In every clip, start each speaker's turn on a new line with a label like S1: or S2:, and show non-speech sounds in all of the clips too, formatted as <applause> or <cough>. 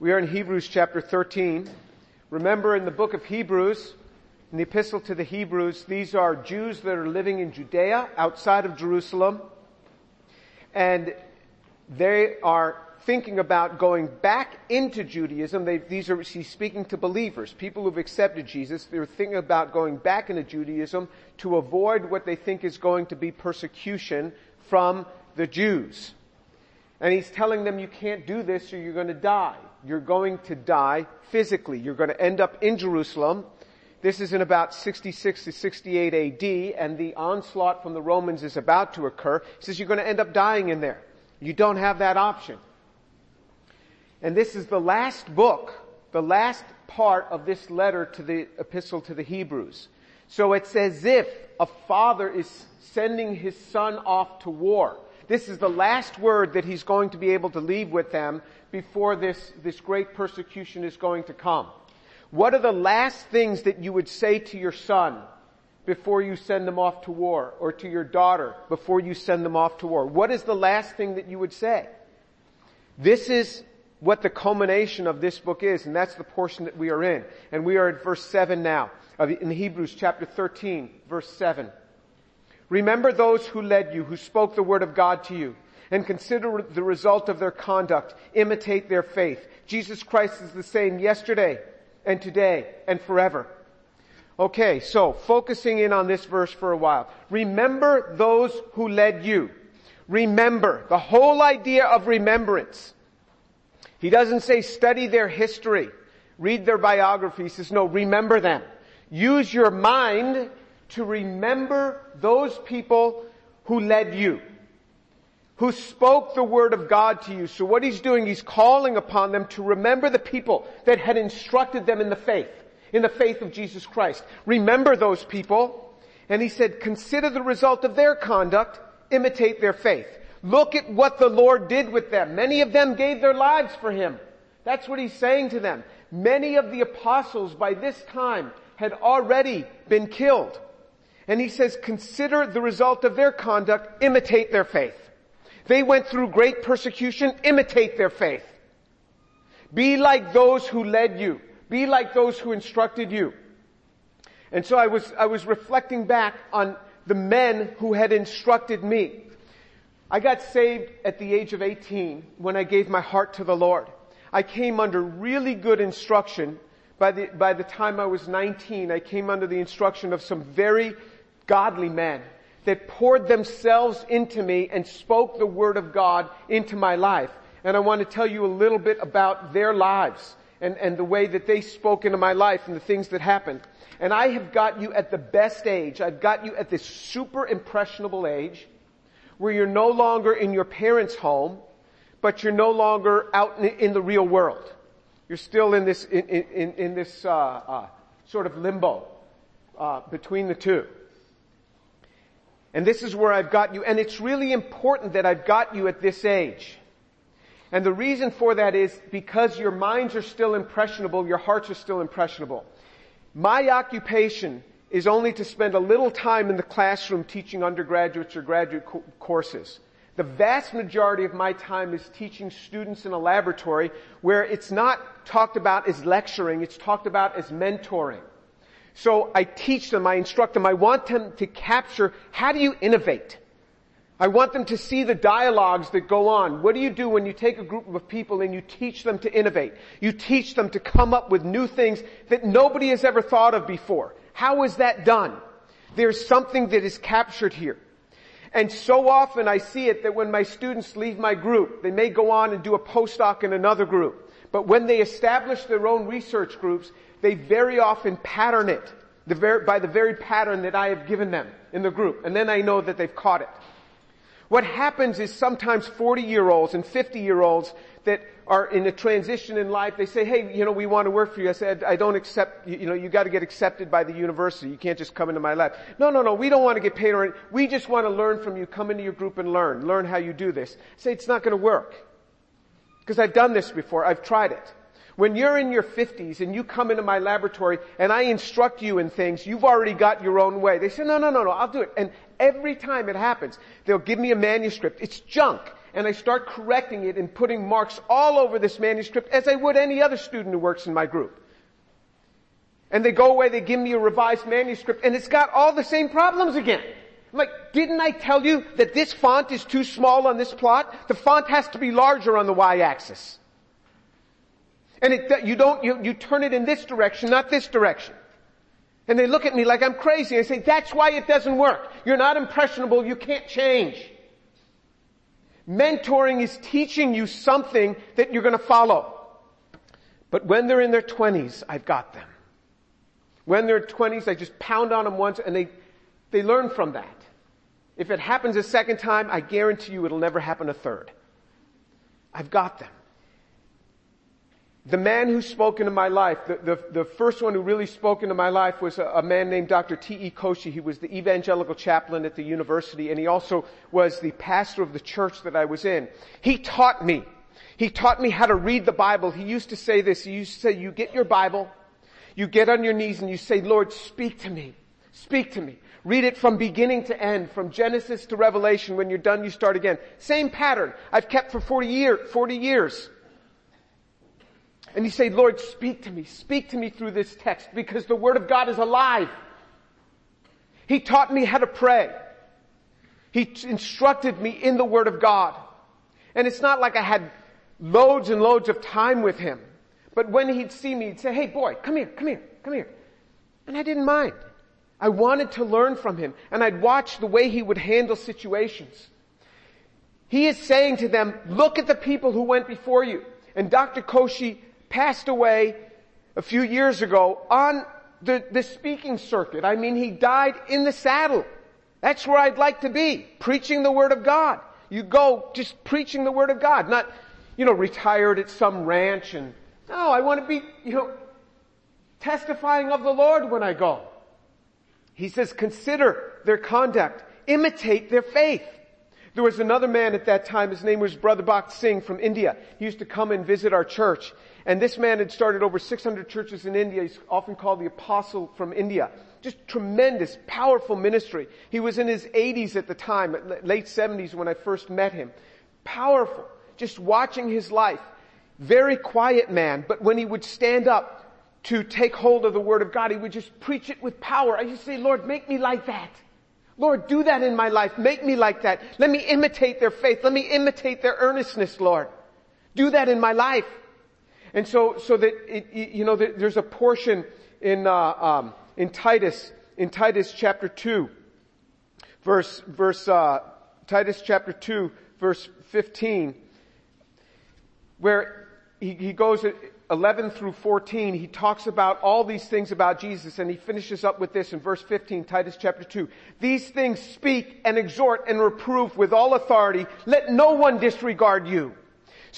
S1: We are in Hebrews chapter 13. Remember in the book of Hebrews, in the epistle to the Hebrews, these are Jews that are living in Judea, outside of Jerusalem, and they are thinking about going back into Judaism. They, these are, he's speaking to believers, people who've accepted Jesus. They're thinking about going back into Judaism to avoid what they think is going to be persecution from the Jews. And he's telling them you can't do this or you're going to die. You're going to die physically. You're going to end up in Jerusalem. This is in about 66 to 68 AD and the onslaught from the Romans is about to occur. He says you're going to end up dying in there. You don't have that option. And this is the last book, the last part of this letter to the epistle to the Hebrews. So it's as if a father is sending his son off to war. This is the last word that he's going to be able to leave with them before this, this great persecution is going to come. What are the last things that you would say to your son before you send them off to war or to your daughter before you send them off to war? What is the last thing that you would say? This is what the culmination of this book is, and that's the portion that we are in. And we are at verse 7 now, in Hebrews chapter 13, verse 7. Remember those who led you, who spoke the word of God to you, and consider the result of their conduct. Imitate their faith. Jesus Christ is the same yesterday and today and forever. Okay, so focusing in on this verse for a while. Remember those who led you. Remember. The whole idea of remembrance he doesn't say study their history, read their biography. He says, no, remember them. Use your mind to remember those people who led you, who spoke the word of God to you. So what he's doing, he's calling upon them to remember the people that had instructed them in the faith, in the faith of Jesus Christ. Remember those people. And he said, consider the result of their conduct, imitate their faith. Look at what the Lord did with them. Many of them gave their lives for Him. That's what He's saying to them. Many of the apostles by this time had already been killed. And He says, consider the result of their conduct, imitate their faith. They went through great persecution, imitate their faith. Be like those who led you. Be like those who instructed you. And so I was, I was reflecting back on the men who had instructed me. I got saved at the age of 18 when I gave my heart to the Lord. I came under really good instruction. By the, by the time I was 19, I came under the instruction of some very godly men that poured themselves into me and spoke the word of God into my life. And I want to tell you a little bit about their lives and, and the way that they spoke into my life and the things that happened. And I have got you at the best age. I've got you at this super impressionable age where you're no longer in your parents' home, but you're no longer out in, the real world. You're still in this, in, in, in this, uh, uh, sort of limbo, uh, between the two. And this is where I've got you, and it's really important that I've got you at this age. And the reason for that is because your minds are still impressionable, your hearts are still impressionable. My occupation is only to spend a little time in the classroom teaching undergraduates or graduate co- courses. The vast majority of my time is teaching students in a laboratory where it's not talked about as lecturing, it's talked about as mentoring. So I teach them, I instruct them, I want them to capture how do you innovate? I want them to see the dialogues that go on. What do you do when you take a group of people and you teach them to innovate? You teach them to come up with new things that nobody has ever thought of before. How is that done? There's something that is captured here. And so often I see it that when my students leave my group, they may go on and do a postdoc in another group. But when they establish their own research groups, they very often pattern it the by the very pattern that I have given them in the group. And then I know that they've caught it. What happens is sometimes 40 year olds and 50 year olds that are in a transition in life, they say, hey, you know, we want to work for you. I said, I don't accept, you, know, you got to get accepted by the university. You can't just come into my lab. No, no, no, we don't want to get paid or anything. We just want to learn from you. Come into your group and learn. Learn how you do this. I say, it's not going to work. Because I've done this before. I've tried it. When you're in your 50s and you come into my laboratory and I instruct you in things, you've already got your own way. They say, no, no, no, no, I'll do it. And every time it happens, they'll give me a manuscript. It's junk. and I start correcting it and putting marks all over this manuscript as I would any other student who works in my group. And they go away, they give me a revised manuscript, and it's got all the same problems again. I'm like, didn't I tell you that this font is too small on this plot? The font has to be larger on the y-axis. And it, you don't, you, you turn it in this direction, not this direction. And they look at me like I'm crazy. I say, that's why it doesn't work. You're not impressionable. You can't change. Mentoring is teaching you something that you're going to follow. But when they're in their twenties, I've got them. When they're twenties, I just pound on them once and they, they learn from that. If it happens a second time, I guarantee you it'll never happen a third. I've got them the man who spoke into my life, the, the, the, first one who really spoke into my life was a, a man named Dr. T.E. Koshy. He was the evangelical chaplain at the university and he also was the pastor of the church that I was in. He taught me. He taught me how to read the Bible. He used to say this. He used to say, you get your Bible, you get on your knees and you say, Lord, speak to me. Speak to me. Read it from beginning to end, from Genesis to Revelation. When you're done, you start again. Same pattern I've kept for 40 year, 40 years. And you say, Lord, speak to me, speak to me through this text because the Word of God is alive. He taught me how to pray. He instructed me in the Word of God. And it's not like I had loads and loads of time with him. But when he'd see me, he'd say, hey boy, come here, come here, come here. And I didn't mind. I wanted to learn from him and I'd watch the way he would handle situations. He is saying to them, look at the people who went before you. And Dr. Koshy passed away a few years ago on the, the speaking circuit. I mean, he died in the saddle. That's where I'd like to be, preaching the Word of God. You go just preaching the Word of God, not, you know, retired at some ranch and, no, I want to be, you know, testifying of the Lord when I go. He says, consider their conduct, imitate their faith. There was another man at that time, his name was Brother Bakht Singh from India. He used to come and visit our church. And this man had started over 600 churches in India. He's often called the apostle from India. Just tremendous, powerful ministry. He was in his 80s at the time, late 70s when I first met him. Powerful. Just watching his life. Very quiet man, but when he would stand up to take hold of the word of God, he would just preach it with power. I used to say, Lord, make me like that. Lord, do that in my life. Make me like that. Let me imitate their faith. Let me imitate their earnestness, Lord. Do that in my life. And so, so that it, you know, there's a portion in uh, um, in Titus, in Titus chapter two, verse verse uh, Titus chapter two, verse fifteen, where he, he goes 11 through 14, he talks about all these things about Jesus and he finishes up with this in verse 15, Titus chapter 2. These things speak and exhort and reprove with all authority. Let no one disregard you.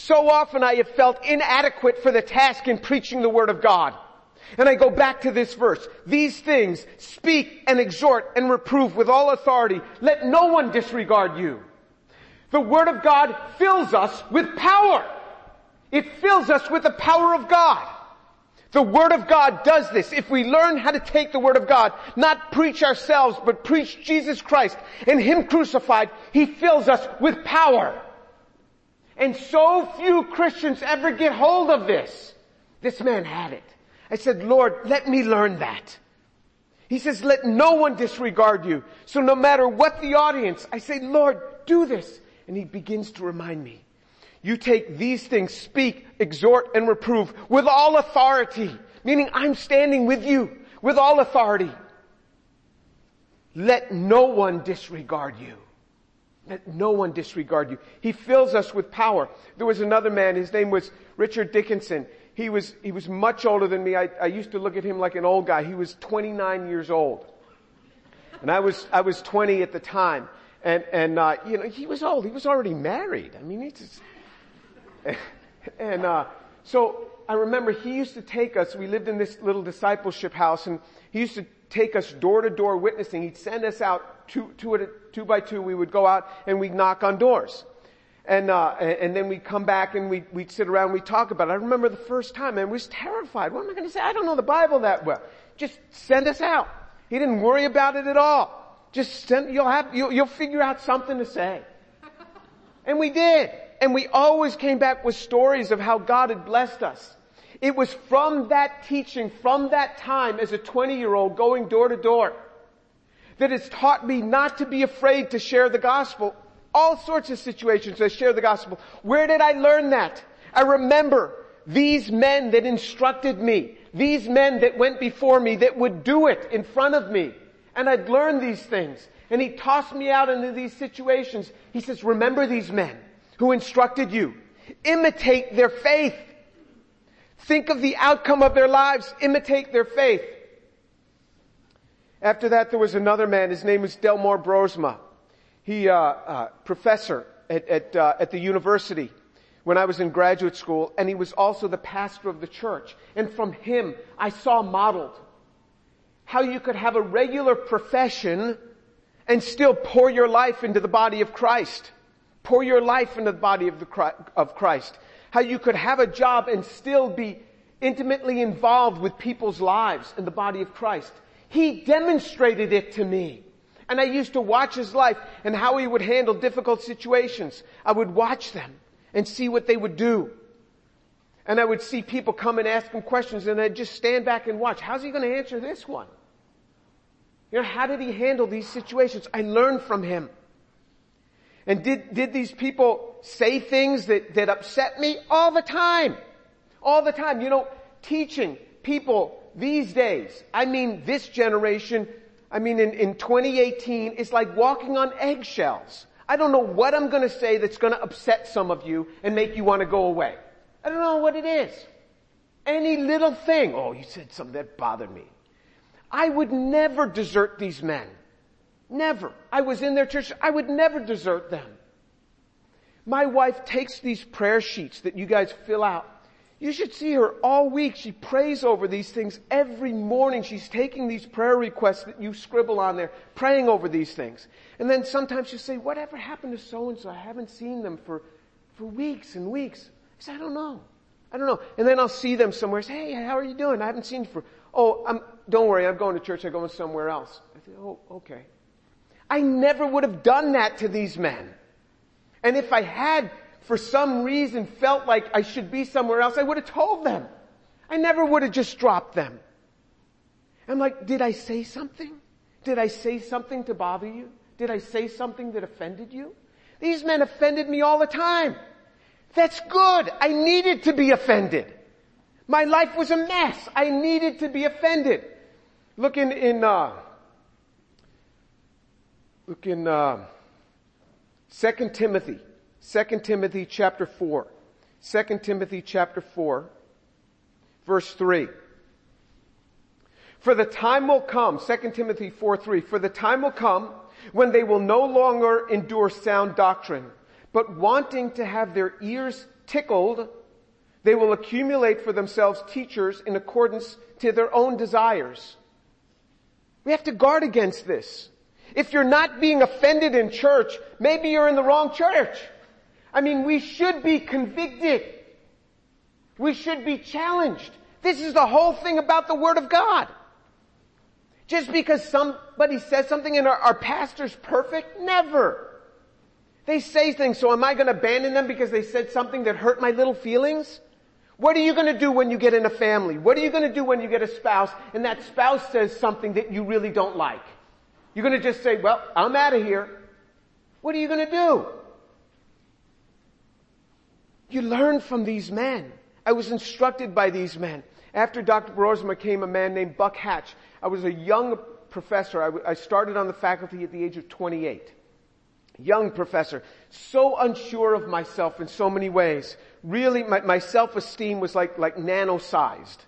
S1: So often I have felt inadequate for the task in preaching the Word of God. And I go back to this verse. These things speak and exhort and reprove with all authority. Let no one disregard you. The Word of God fills us with power. It fills us with the power of God. The Word of God does this. If we learn how to take the Word of God, not preach ourselves, but preach Jesus Christ and Him crucified, He fills us with power. And so few Christians ever get hold of this. This man had it. I said, Lord, let me learn that. He says, let no one disregard you. So no matter what the audience, I say, Lord, do this. And he begins to remind me. You take these things, speak, exhort, and reprove with all authority. Meaning I'm standing with you with all authority. Let no one disregard you. Let no one disregard you. He fills us with power. There was another man, his name was Richard Dickinson. He was, he was much older than me. I, I used to look at him like an old guy. He was 29 years old. And I was, I was 20 at the time. And, and, uh, you know, he was old. He was already married. I mean, he just, <laughs> and, uh, so I remember he used to take us, we lived in this little discipleship house and he used to take us door to door witnessing. He'd send us out two, two, a, two by two. We would go out and we'd knock on doors. And, uh, and then we'd come back and we'd, we'd sit around and we'd talk about it. I remember the first time I was terrified. What am I going to say? I don't know the Bible that well. Just send us out. He didn't worry about it at all. Just send, you'll have, you'll, you'll figure out something to say. <laughs> And we did. And we always came back with stories of how God had blessed us. It was from that teaching, from that time as a 20 year old going door to door, that has taught me not to be afraid to share the gospel. All sorts of situations I share the gospel. Where did I learn that? I remember these men that instructed me, these men that went before me that would do it in front of me. And I'd learned these things. And he tossed me out into these situations. He says, remember these men who instructed you. Imitate their faith. Think of the outcome of their lives. Imitate their faith. After that, there was another man. His name was Delmore Broersma. He, uh, uh, professor at, at, uh, at the university when I was in graduate school, and he was also the pastor of the church. And from him, I saw modeled how you could have a regular profession and still pour your life into the body of Christ. Pour your life into the body of, the, of Christ. How you could have a job and still be intimately involved with people's lives in the body of Christ. He demonstrated it to me. And I used to watch his life and how he would handle difficult situations. I would watch them and see what they would do. And I would see people come and ask him questions and I'd just stand back and watch. How's he going to answer this one? You know, how did he handle these situations? I learned from him. And did, did these people say things that, that upset me? All the time. All the time. You know, teaching people these days, I mean this generation, I mean in, in 2018, it's like walking on eggshells. I don't know what I'm going to say that's going to upset some of you and make you want to go away. I don't know what it is. Any little thing. Oh, you said something that bothered me. I would never desert these men. Never. I was in their church. I would never desert them. My wife takes these prayer sheets that you guys fill out you should see her all week. She prays over these things every morning. She's taking these prayer requests that you scribble on there, praying over these things. And then sometimes she'll say, whatever happened to so and so? I haven't seen them for, for weeks and weeks. I say, I don't know. I don't know. And then I'll see them somewhere. Say, hey, how are you doing? I haven't seen you for, oh, I'm, don't worry, I'm going to church. I'm going somewhere else. I say, oh, okay. I never would have done that to these men. And if I had for some reason felt like I should be somewhere else, I would have told them. I never would have just dropped them. I'm like, did I say something? Did I say something to bother you? Did I say something that offended you? These men offended me all the time. That's good. I needed to be offended. My life was a mess. I needed to be offended. Look in, in, uh, look in, uh, 2 Timothy 2 Timothy chapter 4. 2 Timothy chapter 4, verse 3. For the time will come, 2 Timothy 4, 3, for the time will come when they will no longer endure sound doctrine, but wanting to have their ears tickled, they will accumulate for themselves teachers in accordance to their own desires. We have to guard against this. If you're not being offended in church, maybe you're in the wrong church. I mean, we should be convicted. We should be challenged. This is the whole thing about the Word of God. Just because somebody says something and our, our pastor's perfect? Never. They say things, so am I going to abandon them because they said something that hurt my little feelings? What are you going to do when you get in a family? What are you going to do when you get a spouse and that spouse says something that you really don't like? You're going to just say, well, I'm out of here. What are you going to do? You learn from these men. I was instructed by these men. After Dr. Broersma came a man named Buck Hatch. I was a young professor. I, w- I started on the faculty at the age of 28. Young professor. So unsure of myself in so many ways. Really, my, my self-esteem was like, like nano-sized.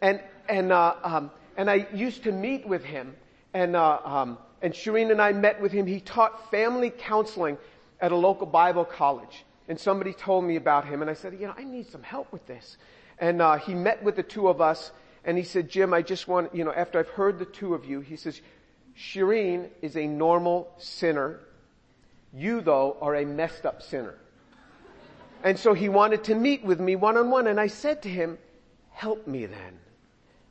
S1: And, and, uh, um, and I used to meet with him and, uh, um, and Shireen and I met with him. He taught family counseling at a local Bible college and somebody told me about him, and I said, you know, I need some help with this. And uh, he met with the two of us, and he said, Jim, I just want, you know, after I've heard the two of you, he says, Shireen is a normal sinner. You, though, are a messed up sinner. And so he wanted to meet with me one on one, and I said to him, help me then.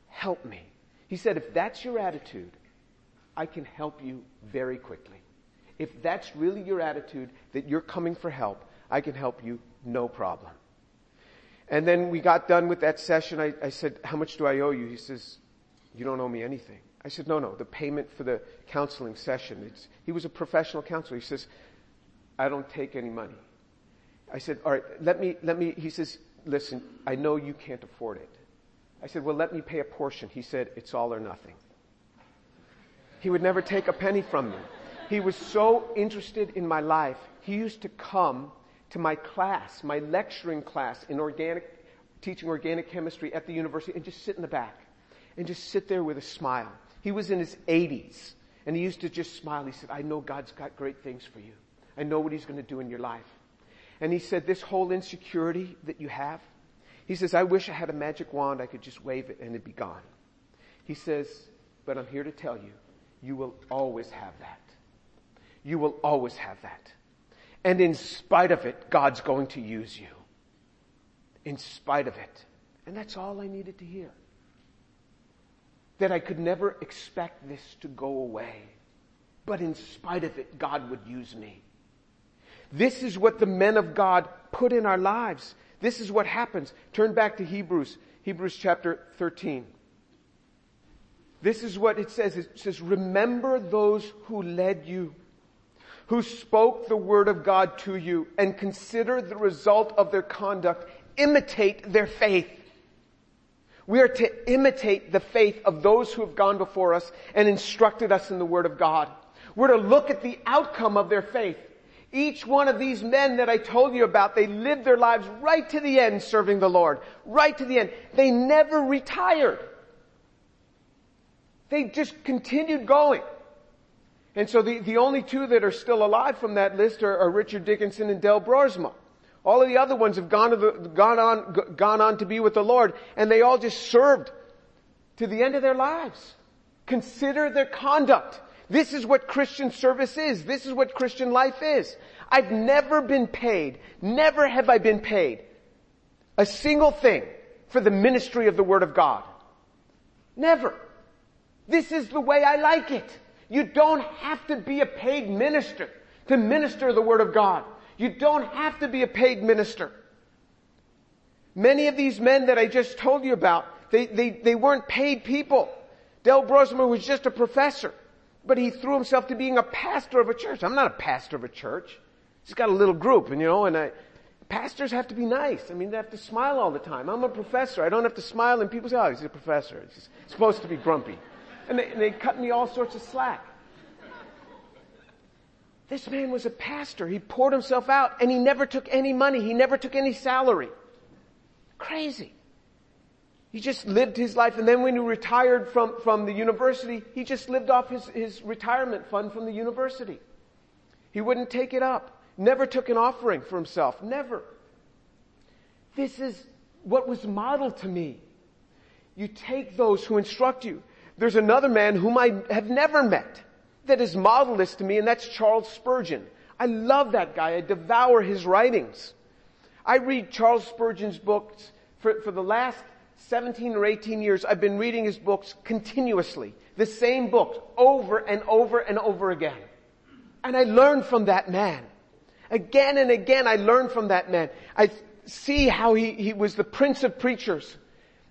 S1: Help me. He said, if that's your attitude, I can help you very quickly. If that's really your attitude, that you're coming for help, I can help you, no problem. And then we got done with that session. I, I said, how much do I owe you? He says, you don't owe me anything. I said, no, no, the payment for the counseling session. It's, he was a professional counselor. He says, I don't take any money. I said, all right, let me, let me, he says, listen, I know you can't afford it. I said, well, let me pay a portion. He said, it's all or nothing. He would never take a penny from me. He was so interested in my life. He used to come to my class, my lecturing class in organic, teaching organic chemistry at the university and just sit in the back and just sit there with a smile. He was in his 80s and he used to just smile. He said, I know God's got great things for you. I know what he's going to do in your life. And he said, this whole insecurity that you have, he says, I wish I had a magic wand. I could just wave it and it'd be gone. He says, but I'm here to tell you, you will always have that. You will always have that. And in spite of it, God's going to use you. In spite of it. And that's all I needed to hear. That I could never expect this to go away. But in spite of it, God would use me. This is what the men of God put in our lives. This is what happens. Turn back to Hebrews, Hebrews chapter 13. This is what it says. It says, remember those who led you, who spoke the word of God to you, and consider the result of their conduct. Imitate their faith. We are to imitate the faith of those who have gone before us and instructed us in the word of God. We're to look at the outcome of their faith. Each one of these men that I told you about, they lived their lives right to the end serving the Lord. Right to the end. They never retired. They just continued going. And so the, the only two that are still alive from that list are, are Richard Dickinson and Del Broersma. All of the other ones have gone, the, gone on, gone on to be with the Lord, and they all just served to the end of their lives. Consider their conduct. This is what Christian service is. This is what Christian life is. I've never been paid, never have I been paid a single thing for the ministry of the Word of God. Never. This is the way I like it. You don't have to be a paid minister to minister the Word of God. You don't have to be a paid minister. Many of these men that I just told you about, they, they, they weren't paid people. Del Broersma was just a professor but he threw himself to being a pastor of a church. I'm not a pastor of a church. He's got a little group, and you know, and I, pastors have to be nice. I mean, they have to smile all the time. I'm a professor. I don't have to smile, and people say, "Oh, he's a professor. He's supposed to be grumpy," and they, and they cut me all sorts of slack. This man was a pastor. He poured himself out, and he never took any money. He never took any salary. Crazy. He just lived his life and then when he retired from, from the university, he just lived off his, his retirement fund from the university. He wouldn't take it up. Never took an offering for himself. Never. This is what was modeled to me. You take those who instruct you. There's another man whom I have never met that has modeled this to me and that's Charles Spurgeon. I love that guy. I devour his writings. I read Charles Spurgeon's books for, for the last 17 or 18 years, I've been reading his books continuously. The same books over and over and over again. And I learn from that man. Again and again I learn from that man. I see how he, he was the prince of preachers.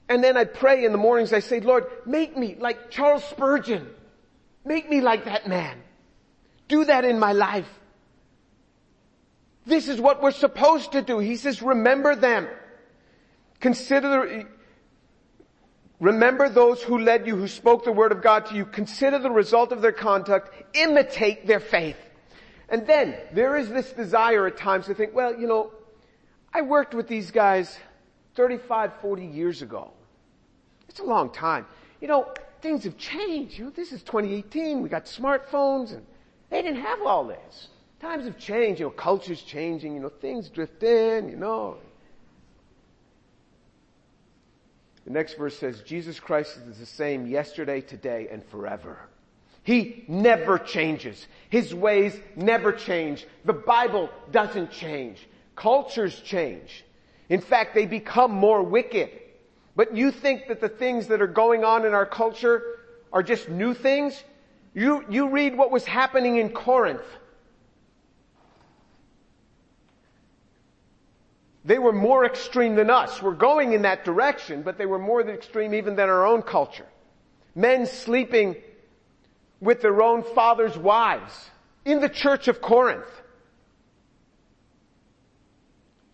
S1: And then I pray in the mornings, I say, Lord, make me like Charles Spurgeon. Make me like that man. Do that in my life. This is what we're supposed to do. He says, remember them. Consider, Remember those who led you, who spoke the word of God to you. Consider the result of their conduct. Imitate their faith. And then there is this desire at times to think, well, you know, I worked with these guys 35, 40 years ago. It's a long time. You know, things have changed. You know, this is 2018. We got smartphones and they didn't have all this. Times have changed. You know, culture's changing. You know, things drift in, you know. The next verse says, Jesus Christ is the same yesterday, today, and forever. He never changes. His ways never change. The Bible doesn't change. Cultures change. In fact, they become more wicked but you think that the things that are going on in our culture are just new things, you, you read what was happening in Corinth. They were more extreme than us. We're going in that direction, but they were more extreme even than our own culture. Men sleeping with their own father's wives in the church of Corinth.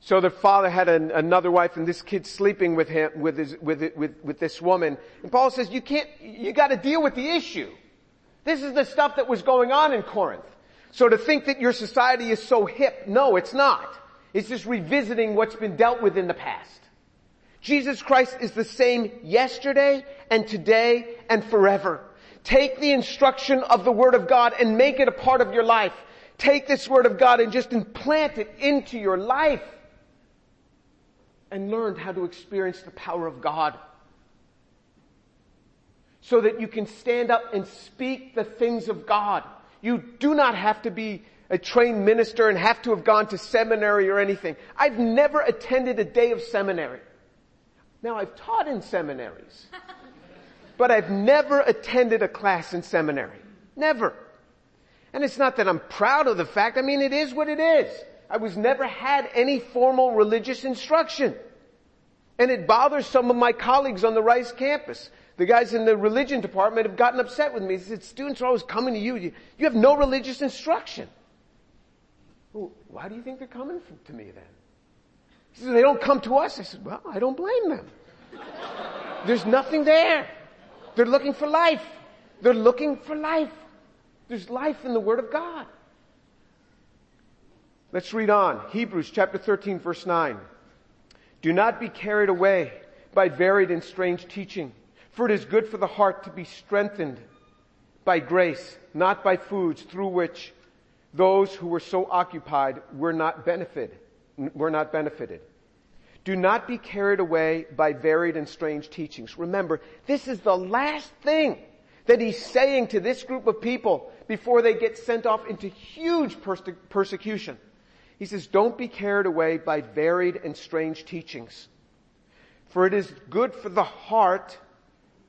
S1: So the father had an, another wife and this kid sleeping with him, with his, with, with, with this woman. And Paul says, you can't, you gotta deal with the issue. This is the stuff that was going on in Corinth. So to think that your society is so hip, no, it's not. It's just revisiting what's been dealt with in the past. Jesus Christ is the same yesterday and today and forever. Take the instruction of the Word of God and make it a part of your life. Take this Word of God and just implant it into your life and learned how to experience the power of God so that you can stand up and speak the things of God. You do not have to be a trained minister and have to have gone to seminary or anything. I've never attended a day of seminary. Now I've taught in seminaries, <laughs> but I've never attended a class in seminary. Never. And it's not that I'm proud of the fact. I mean, it is what it is. I was never had any formal religious instruction. And it bothers some of my colleagues on the Rice campus. The guys in the religion department have gotten upset with me. They said, students are always coming to you. You, you have no religious instruction. Well, why do you think they're coming to me then? He they don't come to us. I said, well, I don't blame them. There's nothing there. They're looking for life. They're looking for life. There's life in the Word of God. Let's read on. Hebrews chapter 13 verse 9. Do not be carried away by varied and strange teaching, for it is good for the heart to be strengthened by grace, not by foods through which those who were so occupied were not benefited. Were not benefited. Do not be carried away by varied and strange teachings. Remember, this is the last thing that he's saying to this group of people before they get sent off into huge perse- persecution. He says, don't be carried away by varied and strange teachings. For it is good for the heart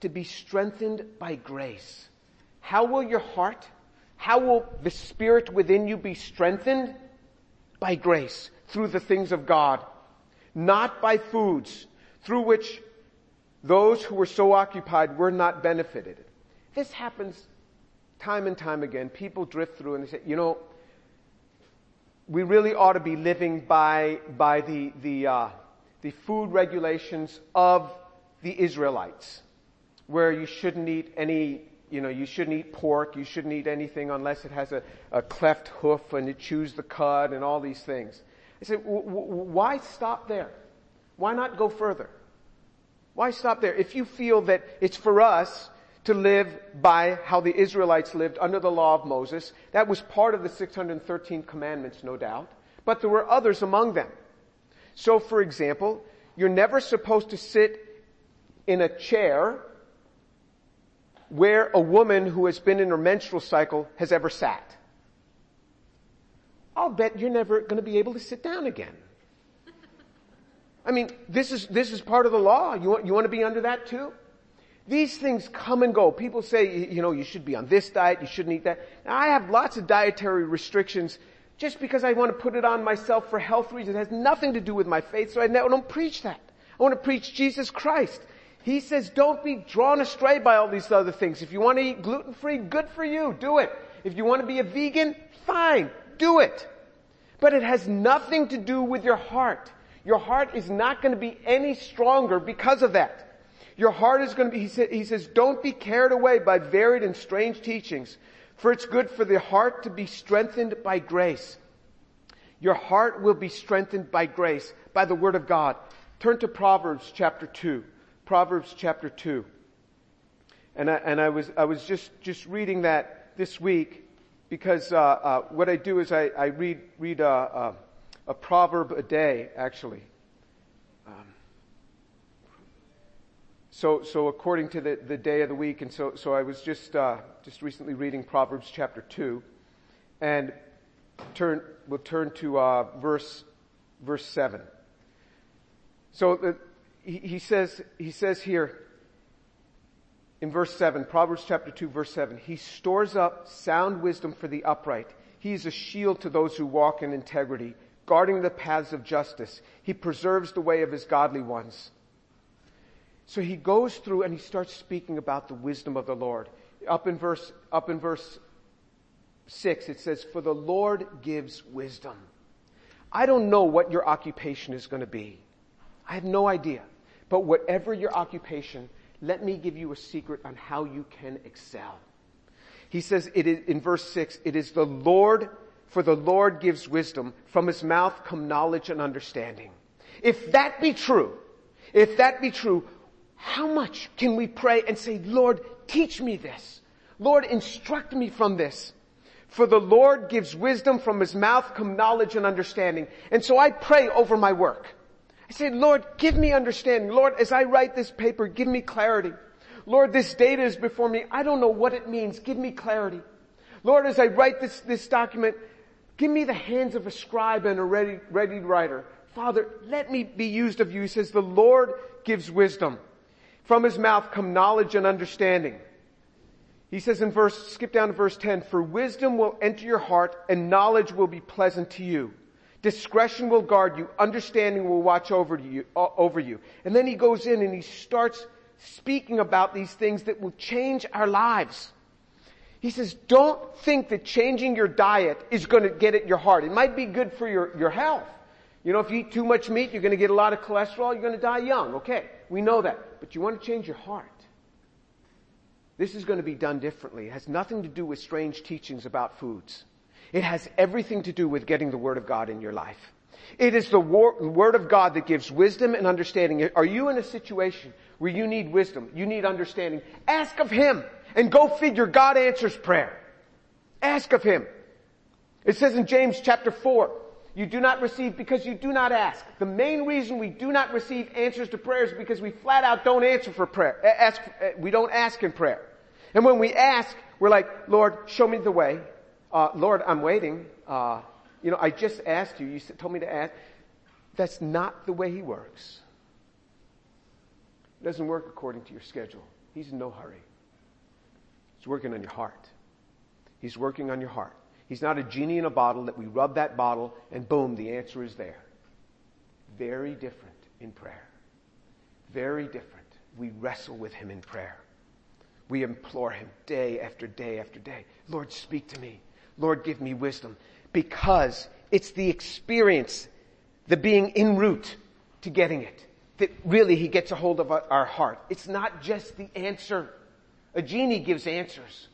S1: to be strengthened by grace. How will your heart how will the spirit within you be strengthened? By grace, through the things of God, not by foods through which those who were so occupied were not benefited. This happens time and time again. People drift through and they say, you know, we really ought to be living by, by the, the, uh, the food regulations of the Israelites, where you shouldn't eat any you know, you shouldn't eat pork, you shouldn't eat anything unless it has a, a cleft hoof and it chews the cud and all these things. I said, w- w- why stop there? Why not go further? Why stop there? If you feel that it's for us to live by how the Israelites lived under the law of Moses, that was part of the 613 commandments, no doubt, but there were others among them. So for example, you're never supposed to sit in a chair where a woman who has been in her menstrual cycle has ever sat. I'll bet you're never going to be able to sit down again. I mean, this is, this is part of the law. You want, you want to be under that too? These things come and go. People say, you know, you should be on this diet, you shouldn't eat that. Now I have lots of dietary restrictions just because I want to put it on myself for health reasons. It has nothing to do with my faith, so I don't preach that. I want to preach Jesus Christ. He says don't be drawn astray by all these other things. If you want to eat gluten free, good for you. Do it. If you want to be a vegan, fine. Do it. But it has nothing to do with your heart. Your heart is not going to be any stronger because of that. Your heart is going to be, he, says, he says, don't be carried away by varied and strange teachings, for it's good for the heart to be strengthened by grace. Your heart will be strengthened by grace, by the word of God. Turn to Proverbs chapter 2. Proverbs chapter 2. And I, and I was, I was just, just reading that this week because uh, uh, what I do is I, I read, read a, a, a, proverb a day, actually. So, so according to the, the day of the week, and so, so I was just, uh, just recently reading Proverbs chapter 2, and turn, we'll turn to uh, verse, verse 7. So the, he, he says, he says here in verse 7, Proverbs chapter 2 verse 7, he stores up sound wisdom for the upright. He is a shield to those who walk in integrity. guarding the paths of justice. He preserves the way of his godly ones. So he goes through and he starts speaking about the wisdom of the Lord. Up in verse, up in verse six, it says, for the Lord gives wisdom. I don't know what your occupation is going to be. I have no idea. But whatever your occupation, let me give you a secret on how you can excel. He says it is, in verse six, it is the Lord, for the Lord gives wisdom. From his mouth come knowledge and understanding. If that be true, if that be true, how much can we pray and say, Lord, teach me this. Lord, instruct me from this. For the Lord gives wisdom from his mouth come knowledge and understanding. And so I pray over my work. I say, Lord, give me understanding. Lord, as I write this paper, give me clarity. Lord, this data is before me. I don't know what it means. Give me clarity. Lord, as I write this, this document, give me the hands of a scribe and a ready, ready writer. Father, let me be used of you. He says, the Lord gives wisdom. From his mouth come knowledge and understanding. He says in verse, skip down to verse 10, for wisdom will enter your heart and knowledge will be pleasant to you. Discretion will guard you. Understanding will watch over you, uh, over you. And then he goes in and he starts speaking about these things that will change our lives. He says, don't think that changing your diet is going to get at your heart. It might be good for your, your health. You know, if you eat too much meat, you're going to get a lot of cholesterol, you're going to die young. Okay, we know that. But you want to change your heart. This is going to be done differently. It has nothing to do with strange teachings about foods. It has everything to do with getting the Word of God in your life. It is the Word of God that gives wisdom and understanding. Are you in a situation where you need wisdom, you need understanding? Ask of Him and go figure God answers prayer. Ask of Him. It says in James chapter 4, you do not receive because you do not ask. The main reason we do not receive answers to prayers is because we flat out don't answer for prayer. Ask, we don't ask in prayer. And when we ask, we're like, Lord, show me the way. Uh, Lord, I'm waiting. Uh, you know, I just asked you. You told me to ask. That's not the way He works. It doesn't work according to your schedule. He's in no hurry. He's working on your heart. He's working on your heart. He's not a genie in a bottle that we rub that bottle and boom, the answer is there. Very different in prayer. Very different. We wrestle with Him in prayer. We implore Him day after day after day. Lord, speak to me. Lord, give me wisdom. Because it's the experience, the being en route to getting it, that really He gets a hold of our heart. It's not just the answer. A genie gives answers.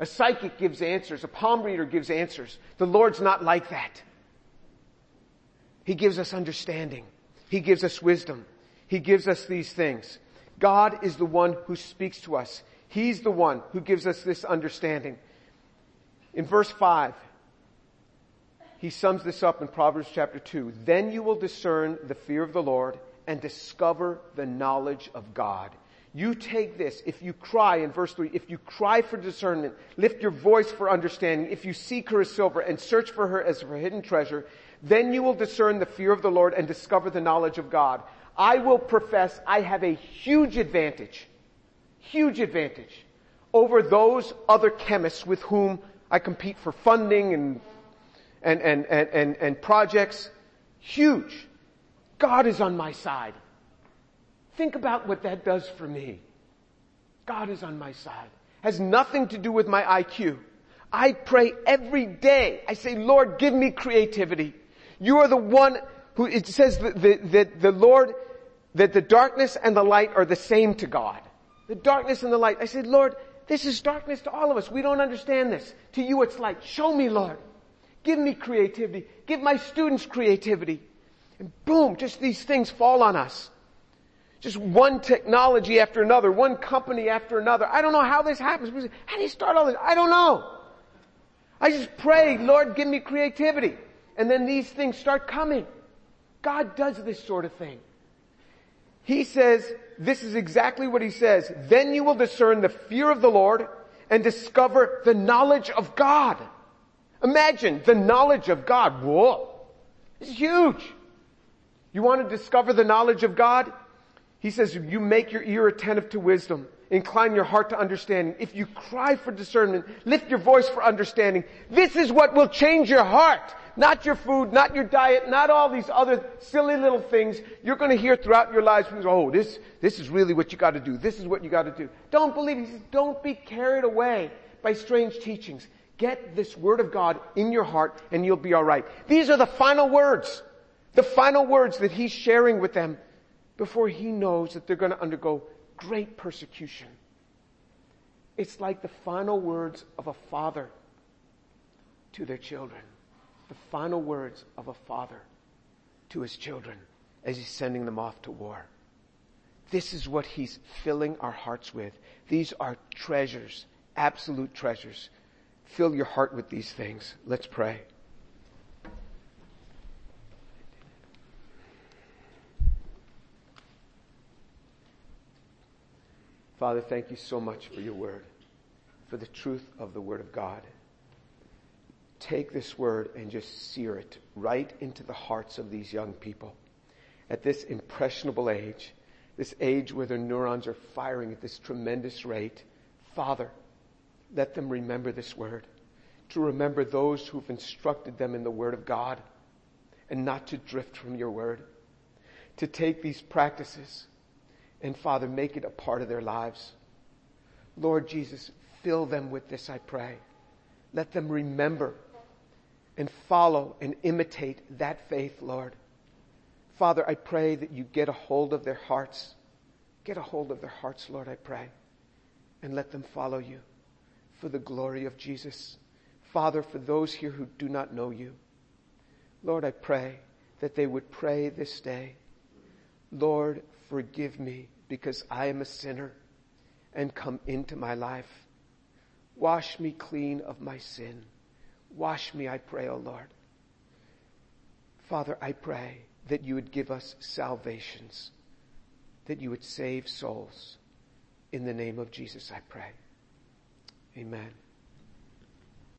S1: A psychic gives answers. A palm reader gives answers. The Lord's not like that. He gives us understanding. He gives us wisdom. He gives us these things. God is the one who speaks to us. He's the one who gives us this understanding. In verse 5, he sums this up in Proverbs chapter 2. Then you will discern the fear of the Lord and discover the knowledge of God. You take this, if you cry in verse 3, if you cry for discernment, lift your voice for understanding, if you seek her as silver and search for her as for hidden treasure, then you will discern the fear of the Lord and discover the knowledge of God. I will profess I have a huge advantage, huge advantage over those other chemists with whom I compete for funding and, and, and, and, and, and projects. Huge. God is on my side. Think about what that does for me. God is on my side. Has nothing to do with my IQ. I pray every day. I say, Lord, give me creativity. You are the one who, it says that the, the, Lord, that the darkness and the light are the same to God. The darkness and the light. I said, Lord, this is darkness to all of us. We don't understand this. To you it's light. Show me, Lord. Give me creativity. Give my students creativity. And boom, just these things fall on us. Just one technology after another, one company after another. I don't know how this happens. How do you start all this? I don't know. I just pray, Lord, give me creativity. And then these things start coming. God does this sort of thing. He says, this is exactly what he says. Then you will discern the fear of the Lord and discover the knowledge of God. Imagine the knowledge of God. Whoa. It's huge. You want to discover the knowledge of God? He says, you make your ear attentive to wisdom incline your heart to understanding. If you cry for discernment, lift your voice for understanding. This is what will change your heart. Not your food, not your diet, not all these other silly little things you're going to hear throughout your lives. Oh, this, this is really what you got to do. This is what you got to do. Don't believe. He says, don't be carried away by strange teachings. Get this word of God in your heart and you'll be alright. These are the final words. The final words that he's sharing with them before he knows that they're going to undergo great persecution. It's like the final words of a father to their children the final words of a father to his children as he's sending them off to war. This is what he's filling our hearts with. These are treasures, absolute treasures. Fill your heart with these things. Let's pray. Father, thank you so much for your word, for the truth of the word of God take this word and just sear it right into the hearts of these young people at this impressionable age, this age where their neurons are firing at this tremendous rate. Father, let them remember this word, to remember those who've instructed them in the word of God and not to drift from your word, to take these practices and Father, make it a part of their lives. Lord Jesus, fill them with this, I pray. Let them remember and follow and imitate that faith, Lord. Father, I pray that you get a hold of their hearts. Get a hold of their hearts, Lord, I pray. And let them follow you for the glory of Jesus. Father, for those here who do not know you, Lord, I pray that they would pray this day, Lord, forgive me because I am a sinner and come into my life. Wash me clean of my sin. Wash me, I pray, O oh Lord. Father, I pray that you would give us salvations, that you would save souls. In the name of Jesus, I pray. Amen.